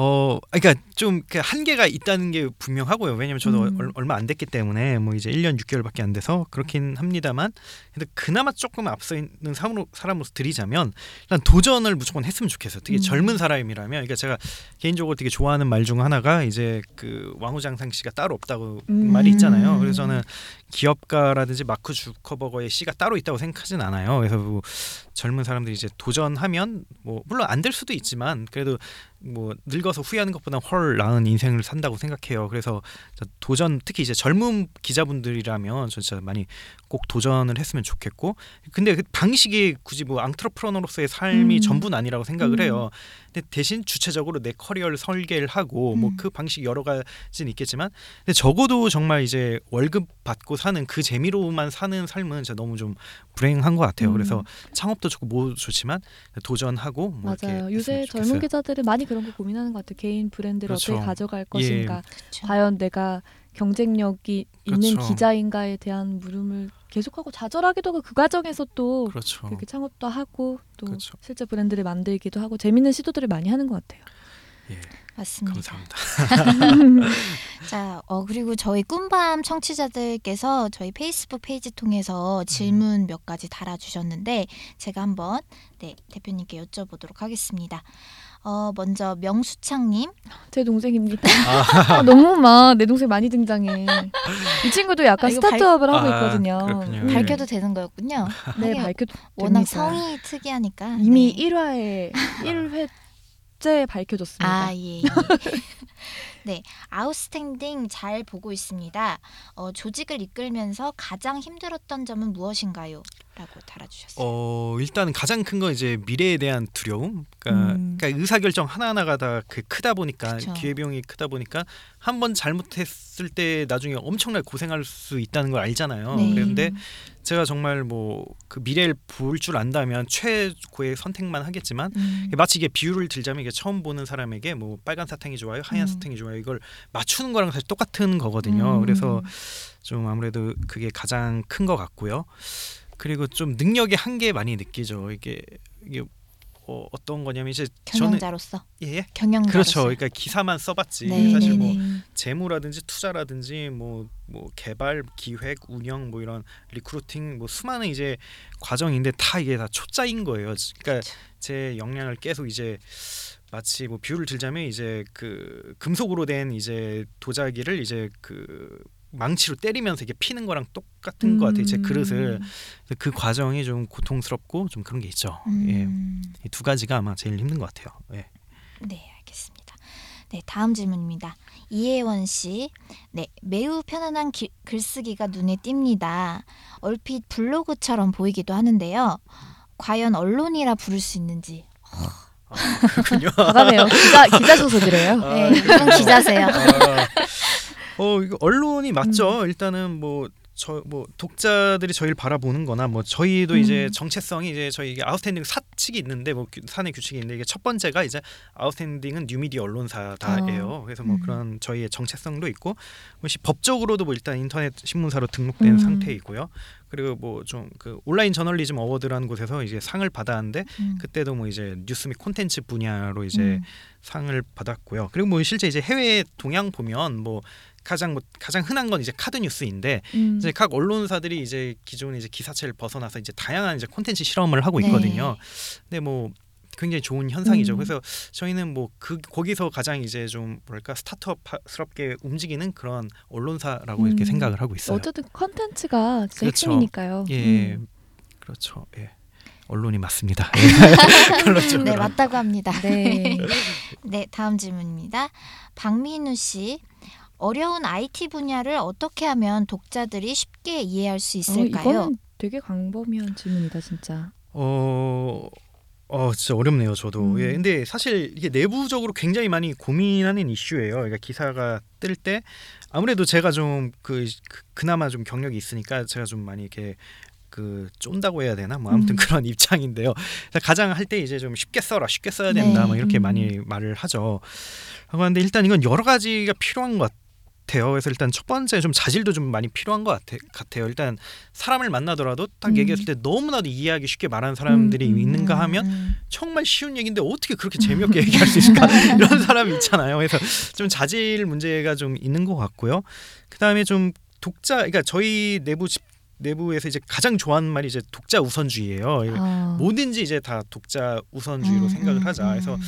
어 그러니까 좀그 한계가 있다는 게 분명하고요. 왜냐면 저도 음. 얼, 얼마 안 됐기 때문에 뭐 이제 1년 6개월밖에 안 돼서 그렇긴 합니다만 근데 그나마 조금 앞서 있는 사람으로 사람으로서 드리자면 일단 도전을 무조건 했으면 좋겠어요. 특히 음. 젊은 사람이라면 그러니까 제가 개인적으로 되게 좋아하는 말 중 하나가 이제 그 왕후장상 씨가 따로 없다고 음. 말이 있잖아요. 그래서 저는 기업가라든지 마크 주커버거의 씨가 따로 있다고 생각하진 않아요. 그래서 뭐 젊은 사람들이 이제 도전하면 뭐 물론 안 될 수도 있지만 그래도 뭐 늙어서 후회하는 것보다 훨 나은 인생을 산다고 생각해요. 그래서 저 도전 특히 이제 젊은 기자분들이라면 저 진짜 많이 꼭 도전을 했으면 좋겠고 근데 그 방식이 굳이 뭐 앙트러프러너로서의 삶이 음. 전부는 아니라고 생각을 음. 해요. 근데 대신 주체적으로 내 커리어를 설계를 하고 뭐 음. 그 방식 여러 가지는 있겠지만 근데 적어도 정말 이제 월급 받고 사는 그 재미로만 사는 삶은 진짜 너무 좀 불행한 것 같아요. 음. 그래서 창업도 좋고 뭐 좋지만 도전하고 뭐 맞아요. 요새 젊은. 기자들은 많이 그런 거 고민하는 것 같아요. 개인 브랜드를 그렇죠. 어떻게 가져갈 예. 것인가. 과연 내가 경쟁력이 있는 그렇죠. 기자인가에 대한 물음을 계속하고 좌절하기도 하고 그 과정에서 또 그렇죠. 이렇게 창업도 하고 또 그렇죠. 실제 브랜드를 만들기도 하고 재밌는 시도들을 많이 하는 것 같아요. 예. 맞습니다. 감사합니다. 자, 어 그리고 저희 꿈밤 청취자들께서 저희 페이스북 페이지 통해서 질문 몇 가지 달아주셨는데 제가 한번 네 대표님께 여쭤보도록 하겠습니다. 어 먼저 명수창님, 제 동생입니다. 아. 아, 너무 막 내 동생 많이 등장해. 이 친구도 약간 아, 이거 발- 스타트업을 하고 아, 있거든요. 음. 네. 밝혀도 되는 거였군요. 네, 밝혀도 워낙 됩니다. 성이 특이하니까 이미 네. 1화에 1회 째 밝혀졌습니다. 아 예. 예. 네, 아웃스탠딩 잘 보고 있습니다. 어, 조직을 이끌면서 가장 힘들었던 점은 무엇인가요? 라고 달아주셨어요. 어 일단 가장 큰 건 이제 미래에 대한 두려움. 그러니까, 음. 그러니까 의사 결정 하나 하나가 다 그 크다 보니까 그쵸. 기회 비용이 크다 보니까 한 번 잘못했을 때 나중에 엄청나게 고생할 수 있다는 걸 알잖아요. 네. 그런데 제가 정말 뭐 그 미래를 볼 줄 안다면 최고의 선택만 하겠지만 음. 마치 이게 비유를 들자면 이게 처음 보는 사람에게 뭐 빨간 사탕이 좋아요, 하얀 음. 사탕이 좋아요 이걸 맞추는 거랑 사실 똑같은 거거든요. 음. 그래서 좀 아무래도 그게 가장 큰 것 같고요. 그리고 좀 능력의 한계 많이 느끼죠. 이게 이게 어, 어떤 거냐면 이제 경영자로서 저는 예 경영자로서 그렇죠. 그러니까 기사만 써봤지 네, 사실 네, 뭐 네. 재무라든지 투자라든지 뭐뭐 개발, 기획, 운영 뭐 이런 recruiting 뭐 수많은 이제 과정인데 다 이게 다 초짜인 거예요. 그러니까 제 역량을 계속 이제 마치 뭐 비유를 들자면 이제 그 금속으로 된 이제 도자기를 이제 그 망치로 때리면서 이게 피는 거랑 똑같은 것 같아요. 제 그릇을 그래서 그 과정이 좀 고통스럽고 좀 그런 게 있죠. 예, 이두 가지가 아마 제일 힘든 것 같아요. 예. 네, 알겠습니다. 네, 다음 질문입니다. 이혜원 씨. 네, 매우 편안한 기- 글쓰기가 눈에 띕니다. 얼핏 블로그처럼 보이기도 하는데요. 과연 언론이라 부를 수 있는지. 그렇군요. 과감해요. 기자 기자 소설이래요. 네, 이분 기자세요. 아, 어 이거 언론이 맞죠. 일단은 뭐저뭐 독자들이 저희를 바라보는거나 뭐 저희도 이제 음. 정체성이 이제 저희 이게 아웃스탠딩 사칙이 있는데 뭐 규- 사내 규칙이 있는데 이게 첫 번째가 이제 아웃스탠딩은 뉴 미디어 언론사다예요. 어. 그래서 뭐 음. 그런 저희의 정체성도 있고 뭐 시- 법적으로도 뭐 일단 인터넷 신문사로 등록된 음. 상태이고요. 그리고 뭐 좀 그 온라인 저널리즘 어워드라는 곳에서 이제 상을 받았는데 음. 그때도 뭐 이제 뉴스 및 콘텐츠 분야로 이제 음. 상을 받았고요. 그리고 뭐 실제 이제 해외 동향 보면 뭐 가장 뭐 가장 흔한 건 이제 카드 뉴스인데 음. 이제 각 언론사들이 이제 기존 이제 기사체를 벗어나서 이제 다양한 이제 콘텐츠 실험을 하고 네. 있거든요. 근데 뭐 굉장히 좋은 현상이죠. 음. 그래서 저희는 뭐 그 거기서 가장 이제 좀 뭐랄까 스타트업스럽게 움직이는 그런 언론사라고 이렇게 음. 생각을 하고 있어요. 어쨌든 컨텐츠가 진짜 그렇죠. 핵심이니까요. 예, 음. 그렇죠. 예. 언론이 맞습니다. 예. 네, 맞다고 합니다. 네. 네, 다음 질문입니다. 박민우 씨. 어려운 IT 분야를 어떻게 하면 독자들이 쉽게 이해할 수 어, 있을까요? 이거는 되게 광범위한 질문이다 진짜. 어, 어 진짜 어렵네요. 저도. 음. 예. 근데 사실 이게 내부적으로 굉장히 많이 고민하는 이슈예요. 그러니까 기사가 뜰 때 아무래도 제가 좀 그 그나마 좀 경력이 있으니까 제가 좀 많이 이렇게 그 쫀다고 해야 되나 뭐 아무튼 음. 그런 입장인데요. 가장 할 때 이제 좀 쉽게 써라, 쉽게 써야 된다, 네. 뭐 이렇게 음. 많이 말을 하죠. 하고 하는데 일단 이건 여러 가지가 필요한 것 같아요. 그래서 일단 첫 번째 좀 자질도 좀 많이 필요한 것 같아, 같아 요. 일단 사람을 만나더라도 딱 음. 얘기했을 때 너무나도 이해하기 쉽게 말하는 사람들이 음, 음, 있는가 하면 정말 쉬운 얘기인데 어떻게 그렇게 재미없게 얘기할 수 있을까 이런 사람이 있잖아요. 그래서 좀 자질 문제가 좀 있는 것 같고요. 그 다음에 좀 독자, 그러니까 저희 내부 집 내부에서 이제 가장 좋아하는 말이 이제 독자 우선주의예요. 아. 뭐든지 이제 다 독자 우선주의로 음, 생각을 음, 하자. 그래서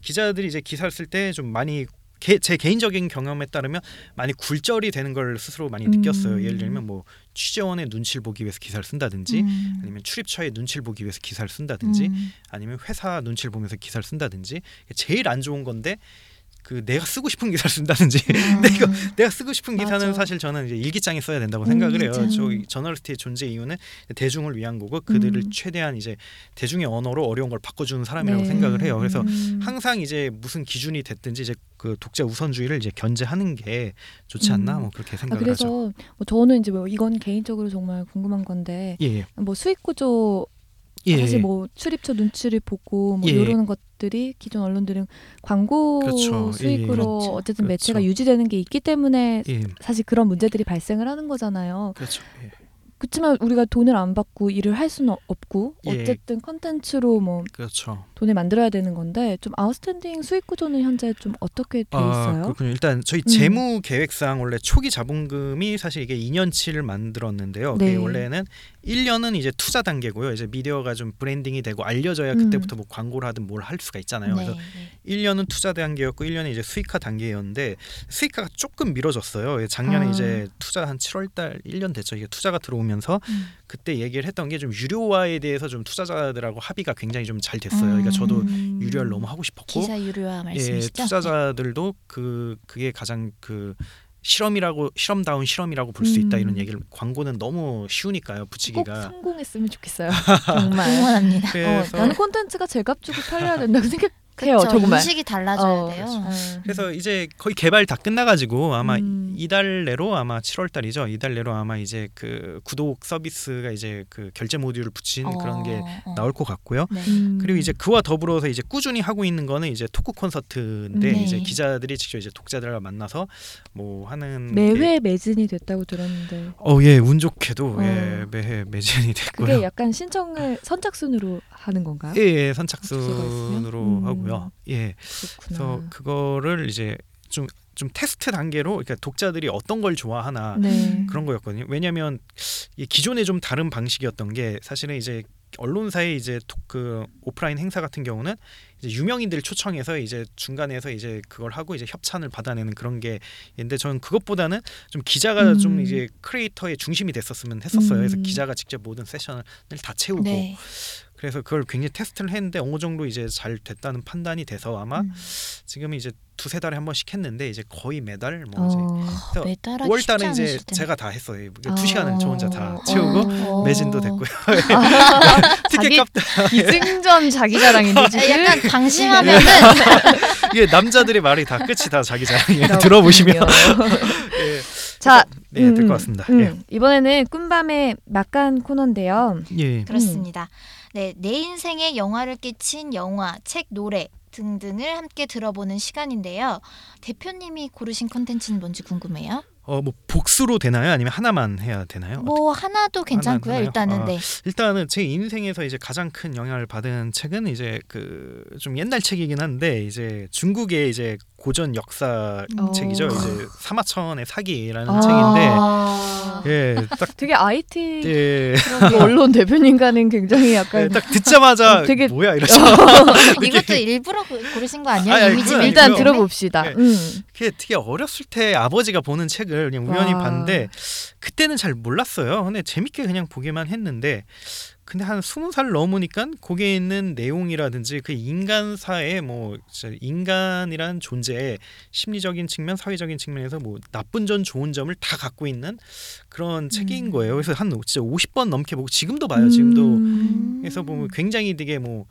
기자들이 이제 기사를 쓸 때 좀 많이 개, 제 개인적인 경험에 따르면 많이 굴절이 되는 걸 스스로 많이 느꼈어요. 음. 예를 들면 뭐 취재원의 눈치를 보기 위해서 기사를 쓴다든지 음. 아니면 출입처의 눈치를 보기 위해서 기사를 쓴다든지 음. 아니면 회사 눈치를 보면서 기사를 쓴다든지 제일 안 좋은 건데 그 내가 쓰고 싶은 기사를 쓴다든지 근데 이거 내가 쓰고 싶은 기사는. 사실 저는 이제 일기장에 써야 된다고 음, 생각을 해요. 맞아. 저 저널리스트의 존재 이유는 대중을 위한 거고 그들을 음. 최대한 이제 대중의 언어로 어려운 걸 바꿔주는 사람이라고 네. 생각을 해요. 그래서 음. 항상 이제 무슨 기준이 됐든지 이제 그 독자 우선주의를 이제 견제하는 게 좋지 않나 음. 뭐 그렇게 아, 생각을 그래서 하죠. 뭐 저는 이제 뭐 이건 개인적으로 정말 궁금한 건데 예, 예. 뭐 수익 구조 예, 사실 예. 뭐 출입처 눈치를 보고 뭐 예. 이런 것들이 기존 언론들은 광고 그렇죠. 예, 예. 수익으로 그렇죠. 어쨌든 그렇죠. 매체가 유지되는 게 있기 때문에 예. 사실 그런 문제들이 발생을 하는 거잖아요. 그렇죠. 예. 그렇지만 우리가 돈을 안 받고 일을 할 수는 없고 예. 어쨌든 컨텐츠로 뭐 그렇죠. 돈을 만들어야 되는 건데 좀 아웃스탠딩 수익 구조는 현재 좀 어떻게 돼 있어요? 그렇군요. 일단 저희 음. 재무 계획상 원래 초기 자본금이 사실 이게 2년치를 만들었는데요. 네. 원래는 1년은 이제 투자 단계고요. 이제 미디어가 좀 브랜딩이 되고 알려져야 음. 그때부터 뭐 광고를 하든 뭘 할 수가 있잖아요. 네, 그래서 1년은 투자 단계였고 1년은 이제 수익화 단계였는데 수익화가 조금 미뤄졌어요. 작년에 아. 이제 투자 한 7월 달 1년 됐죠. 이게 투자가 들어오면서 음. 그때 얘기를 했던 게 좀 유료화에 대해서 좀 투자자들하고 합의가 굉장히 좀 잘 됐어요. 그러니까 저도 음. 유료화를 너무 하고 싶었고 기사 유료화 예, 말씀이시죠? 투자자들도 그 그게 가장 그 실험이라고 실험다운 실험이라고 볼 수 있다 음. 이런 얘기를 광고는 너무 쉬우니까요 꼭 붙이기가 성공했으면 좋겠어요. 정말 응원합니다. 그래서- 어, 나는 콘텐츠가 제값 주고 팔려야 된다고 생각하는 해요. 그쵸, 정말 인식이 달라져야 어, 돼요. 그렇죠. 그래서 이제 거의 개발 다 끝나가지고 아마 음. 이달 내로 아마 7월 달이죠. 이달 내로 아마 이제 그 구독 서비스가 이제 그 결제 모듈을 붙인 어, 그런 게 어. 나올 것 같고요. 네. 음. 그리고 이제 그와 더불어서 이제 꾸준히 하고 있는 거는 이제 토크 콘서트인데 네. 이제 기자들이 직접 이제 독자들과 만나서 뭐 하는 게 매회 매진이 됐다고 들었는데 어, 예, 운 좋게도 어. 예, 매해 매진이 됐고요. 그게 약간 신청을 선착순으로 하는 건가요? 예, 예, 선착순으로? 음. 하고요. 예. 그래서 그거를 이제 좀좀 테스트 단계로 그러니까 독자들이 어떤 걸 좋아하나 네. 그런 거였거든요. 왜냐하면 이 기존에 좀 다른 방식이었던 게 사실은 이제 언론사의 이제 토- 그 오프라인 행사 같은 경우는 이제 유명인들 초청해서 이제 중간에서 이제 그걸 하고 이제 협찬을 받아내는 그런 게 있는데 저는 그것보다는 좀 기자가 음. 좀 이제 크리에이터의 중심이 됐었으면 했었어요. 그래서 음. 기자가 직접 모든 세션을 다 채우고 네. 그래서 그걸 굉장히 테스트를 했는데 어느 정도 이제 잘 됐다는 판단이 돼서 아마 음. 지금 이제 두세 달에 한 번씩 했는데 이제 거의 매달 뭐 이제 어. 하기 5월 쉽지 달에 이제. 제가 다 했어요. 두 어. 시간을 저 혼자 다 채우고 어. 매진도 됐고요. 자기 티켓 값도 기승전 자기 자랑인데 지금 아, 약간 방심하면은 이게 남자들의 말이 다 끝이 다 자기 자랑이에요. 들어보시면 예. 자, 네, 될것 같습니다. 음, 예. 이번에는 꿈밤의 막간 코너인데요. 예. 그렇습니다. 네, 내 인생에 영화를 끼친 영화, 책, 노래 등등을 함께 들어보는 시간인데요. 대표님이 고르신 컨텐츠는 뭔지 궁금해요. 어, 뭐 복수로 되나요? 아니면 하나만 해야 되나요? 뭐 하나도 괜찮고요. 하나요? 일단은 아, 네. 일단은 제 인생에서 이제 가장 큰 영향을 받은 책은 이제 그 좀 옛날 책이긴 한데 이제 중국의 이제 고전 역사 어. 책이죠. 이제 사마천의 사기라는 아. 책인데 예, 딱 되게 IT 예. 언론 대표님과는 굉장히 약간 예, 딱 듣자마자 어, 되게 뭐야 이러죠. 이것도 일부러 고- 고르신 거 아니에요? 아니, 아니, 이미지 일단 아니고요. 들어봅시다. 네. 음. 그게 되게 어렸을 때 아버지가 보는 책을 그냥 우연히 와. 봤는데 그때는 잘 몰랐어요. 근데 재밌게 그냥 보기만 했는데 근데 한 스무 살 넘으니까 거기에 있는 내용이라든지 그 인간사의 뭐 인간이란 존재의 심리적인 측면, 사회적인 측면에서 뭐 나쁜 점, 좋은 점을 다 갖고 있는 그런 책인 거예요. 그래서 한 진짜 50번 넘게 보고 지금도 봐요. 지금도 음. 그래서 보면 굉장히 되게 뭐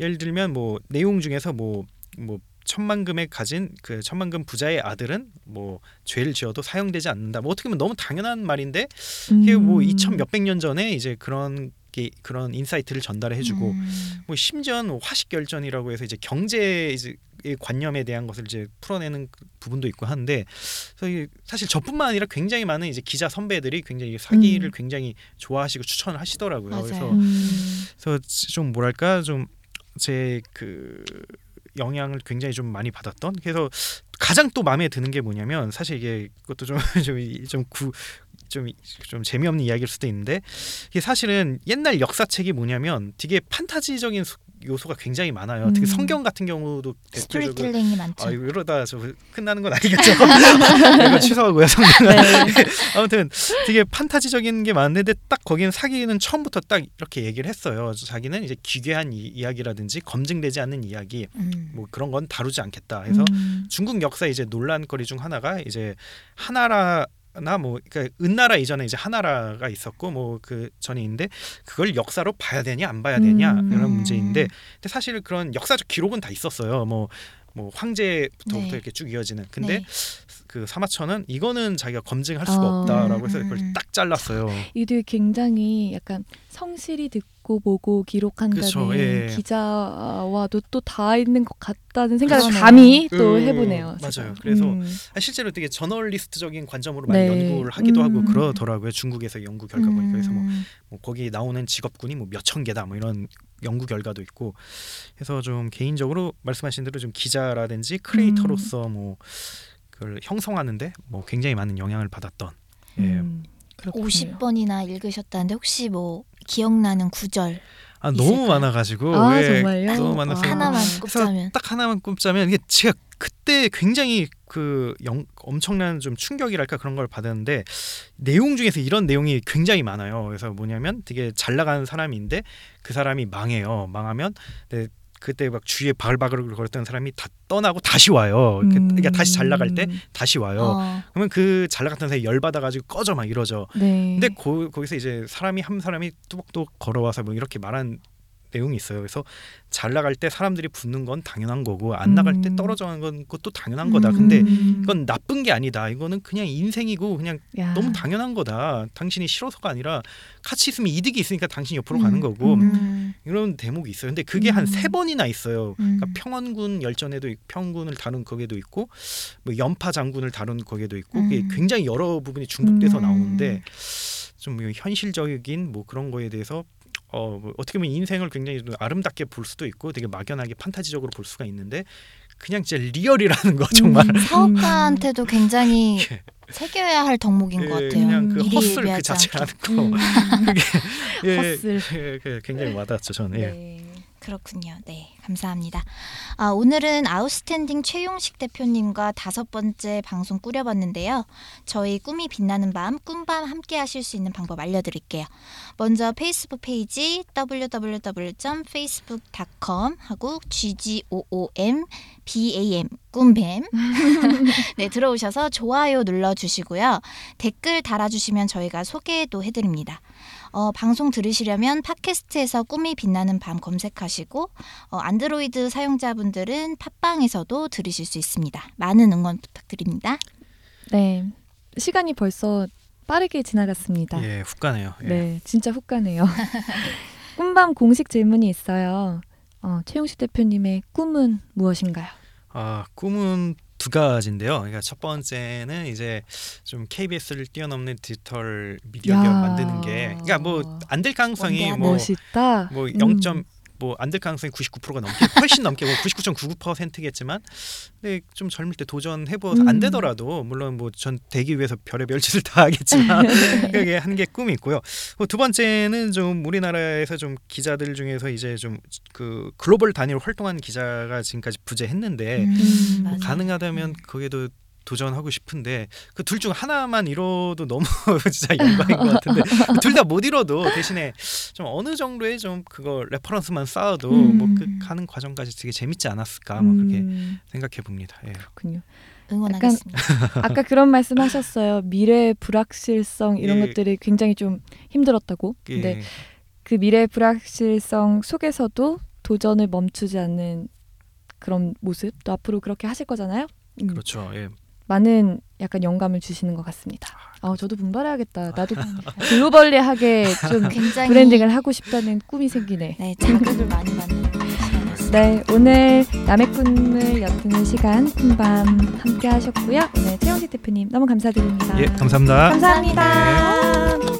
예를 들면 뭐 내용 중에서 뭐뭐 천만금에 가진 그 천만금 부자의 아들은 뭐 죄를 지어도 사형되지 않는다. 뭐 어떻게 보면 너무 당연한 말인데 이게 뭐 음. 2천 몇백 년 전에 이제 그런 게 그런 insight를 전달해 주고 음. 뭐 심지어는 화식열전이라고 해서 이제 경제 이제 의 관념에 대한 것을 이제 풀어내는 그 부분도 있고 한데 이게 사실 저뿐만 아니라 굉장히 많은 이제 기자 선배들이 굉장히 사기를 음. 굉장히 좋아하시고 추천을 하시더라고요. 맞아요. 그래서 음. 그래서 좀 뭐랄까 좀 제 그 영향을 굉장히 좀 많이 받았던 그래서 가장 또 마음에 드는 게 뭐냐면 사실 이게 그것도 좀좀구좀 좀 재미없는 이야기일 수도 있는데 이게 사실은 옛날 역사책이 뭐냐면 되게 판타지적인 수- 요소가 굉장히 많아요. 특히 음. 성경 같은 경우도 스토리텔링이 많죠. 아 이러다 저 끝나는 건 아니겠죠. 이거 취소하고요. 성경. 네. 아무튼 되게 판타지적인 게 많은데 딱 거기는 사기는 처음부터 딱 이렇게 얘기를 했어요. 자기는 이제 기괴한 이, 이야기라든지 검증되지 않는 이야기 음. 뭐 그런 건 다루지 않겠다. 해서 음. 중국 역사 이제 논란거리 중 하나가 이제 하나라 나뭐 그러니까 은나라 이전에 이제 하나라가 있었고 뭐그 있는데 그걸 역사로 봐야 되냐 안 봐야 되냐 음. 이런 문제인데 근데 사실 그런 역사적 기록은 다 있었어요. 뭐뭐 황제부터부터 네. 이렇게 쭉 이어지는. 근데 네. 그 사마천은 이거는 자기가 검증할 수가 어. 없다라고 해서 그걸 음. 딱 잘랐어요. 이들 굉장히 약간 성실히 듣고 보고 기록한다는 그쵸, 예. 기자와도 또 다 있는 것 같다는 생각을 그러네요. 감히 또 음, 해보네요. 맞아요. 지금. 그래서 음. 아, 실제로 되게 저널리스트적인 관점으로 많이 네. 연구를 하기도 하고 음. 그러더라고요. 중국에서 연구 결과 보니까 그래서 뭐, 음. 뭐 거기 나오는 직업군이 뭐 몇 천 개다 뭐 이런 연구 결과도 있고 해서 좀 개인적으로 말씀하신 대로 좀 기자라든지 크리에이터로서 뭐 그걸 형성하는데 뭐 굉장히 많은 영향을 받았던 예. 음, 그렇군요. 50번이나 읽으셨다는데 혹시 뭐 기억나는 구절 아 너무 있을까요? 많아가지고 아, 예, 정말요? 너무 많아서 아. 하나만 꼽자면 딱 하나만 꼽자면 이게 제가 그때 굉장히 그 영, 엄청난 좀 충격이랄까 그런 걸 받았는데 내용 중에서 이런 내용이 굉장히 많아요. 그래서 뭐냐면 되게 잘 나가는 사람인데 그 사람이 망해요. 망하면 네, 그때 막 주위에 바글바글 거렸던 사람이 다 떠나고 다시 와요. 그- 그러니까 다시 잘 나갈 때 다시 와요. 어. 그러면 그 잘 나갔던 사람이 열 받아가지고 꺼져 막 이러죠. 네. 근데 거, 거기서 이제 사람이 한 사람이 뚜벅뚜벅 걸어와서 뭐 이렇게 말한 내용이 있어요. 그래서 잘 나갈 때 사람들이 붙는 건 당연한 거고 안 나갈 때 음. 떨어져 가는 건 것도 당연한 거다. 근데 음. 이건 나쁜 게 아니다. 이거는 그냥 인생이고 그냥 야. 너무 당연한 거다. 당신이 싫어서가 아니라 같이 있으면 이득이 있으니까 당신이 옆으로 가는 음. 거고 음. 이런 대목이 있어요. 근데 그게 한 음. 세 번이나 있어요. 음. 그러니까 평원군 열전에도 있- 평원군을 다룬 거기도 있고 뭐 염파 장군을 다룬 거기도 있고 그게 음. 굉장히 여러 부분이 중복돼서 음. 나오는데 좀 현실적인 뭐 그런 거에 대해서 어, 뭐 어떻게 보면 인생을 굉장히 좀 아름답게 볼 수도 있고 되게 막연하게 판타지적으로 볼 수가 있는데 그냥 진짜 real이라는 거 정말 음, 사업가한테도 굉장히 예. 새겨야 할 덕목인 예, 것 같아요. 그냥 그 hustle 그 자체라는 않게. 거 음. 그게 예, hustle. 예, 그 굉장히 와닿았죠 저는 예. 네. 그렇군요. 네, 감사합니다. 아, 오늘은 아웃스탠딩 최용식 대표님과 다섯 번째 방송 꾸려봤는데요. 저희 꿈이 빛나는 밤, 꿈밤 함께 하실 수 있는 방법 알려드릴게요. 먼저 페이스북 페이지 www.facebook.com 하고 ggoom bam 꿈뱀 네 들어오셔서 좋아요 눌러주시고요. 댓글 달아주시면 저희가 소개도 해드립니다. 어, 방송 들으시려면 팟캐스트에서 꿈이 빛나는 밤 검색하시고 어, 안드로이드 사용자분들은 팟빵에서도 들으실 수 있습니다. 많은 응원 부탁드립니다. 네. 시간이 벌써 빠르게 지나갔습니다. 예, 훅 가네요. 예. 네, 진짜 훅 가네요. 꿈밤 공식 질문이 있어요. 어, 최용식 대표님의 꿈은 무엇인가요? 아 꿈은 두 가지인데요. 그러니까 첫 번째는 이제 좀 KBS를 뛰어넘는 디지털 미디어 야. 기업 만드는 게, 그러니까 뭐 안 될 가능성이 뭐 멋있다. 뭐 음. 0. 뭐안 될 가능성이 99%가 넘게 훨씬 넘게 뭐 99.99%겠지만 근데 좀 젊을 때 도전해보서 음. 안 되더라도 물론 뭐 전 되기 위해서 별의별 짓을 다 하겠지만 그게 한 게 꿈이 있고요. 그리고 두 번째는 좀 우리나라에서 좀 기자들 중에서 이제 좀 그 글로벌 단위로 활동한 기자가 지금까지 부재했는데 음, 뭐. 가능하다면 거기에도 도전하고 싶은데 그 둘 중 하나만 이뤄도 너무 진짜 영광인 것 같은데 둘 다 못 이뤄도 대신에 좀 어느 정도의 좀 그거 reference만 쌓아도 음. 뭐 그 가는 과정까지 되게 재밌지 않았을까 뭐 그렇게 음, 생각해 봅니다. 예. 그렇군요. 응원하겠습니다. 아까 그런 말씀하셨어요. 미래 불확실성 이런 예. 것들이 굉장히 좀 힘들었다고. 예. 근데 그 미래 불확실성 속에서도 도전을 멈추지 않는 그런 모습 또 앞으로 그렇게 하실 거잖아요. 음, 그렇죠. 예. 많은 약간 영감을 주시는 것 같습니다. 아, 저도 분발해야겠다. 나도 글로벌리하게 좀 굉장히 브랜딩을 하고 싶다는 꿈이 생기네. 네, 자극을 많이 받는. 네, 오늘 남의 꿈을 엿드는 시간 꿈밤 함께 하셨고요. 오늘 최영식 대표님 너무 감사드립니다. 예, 감사합니다. 감사합니다. 네.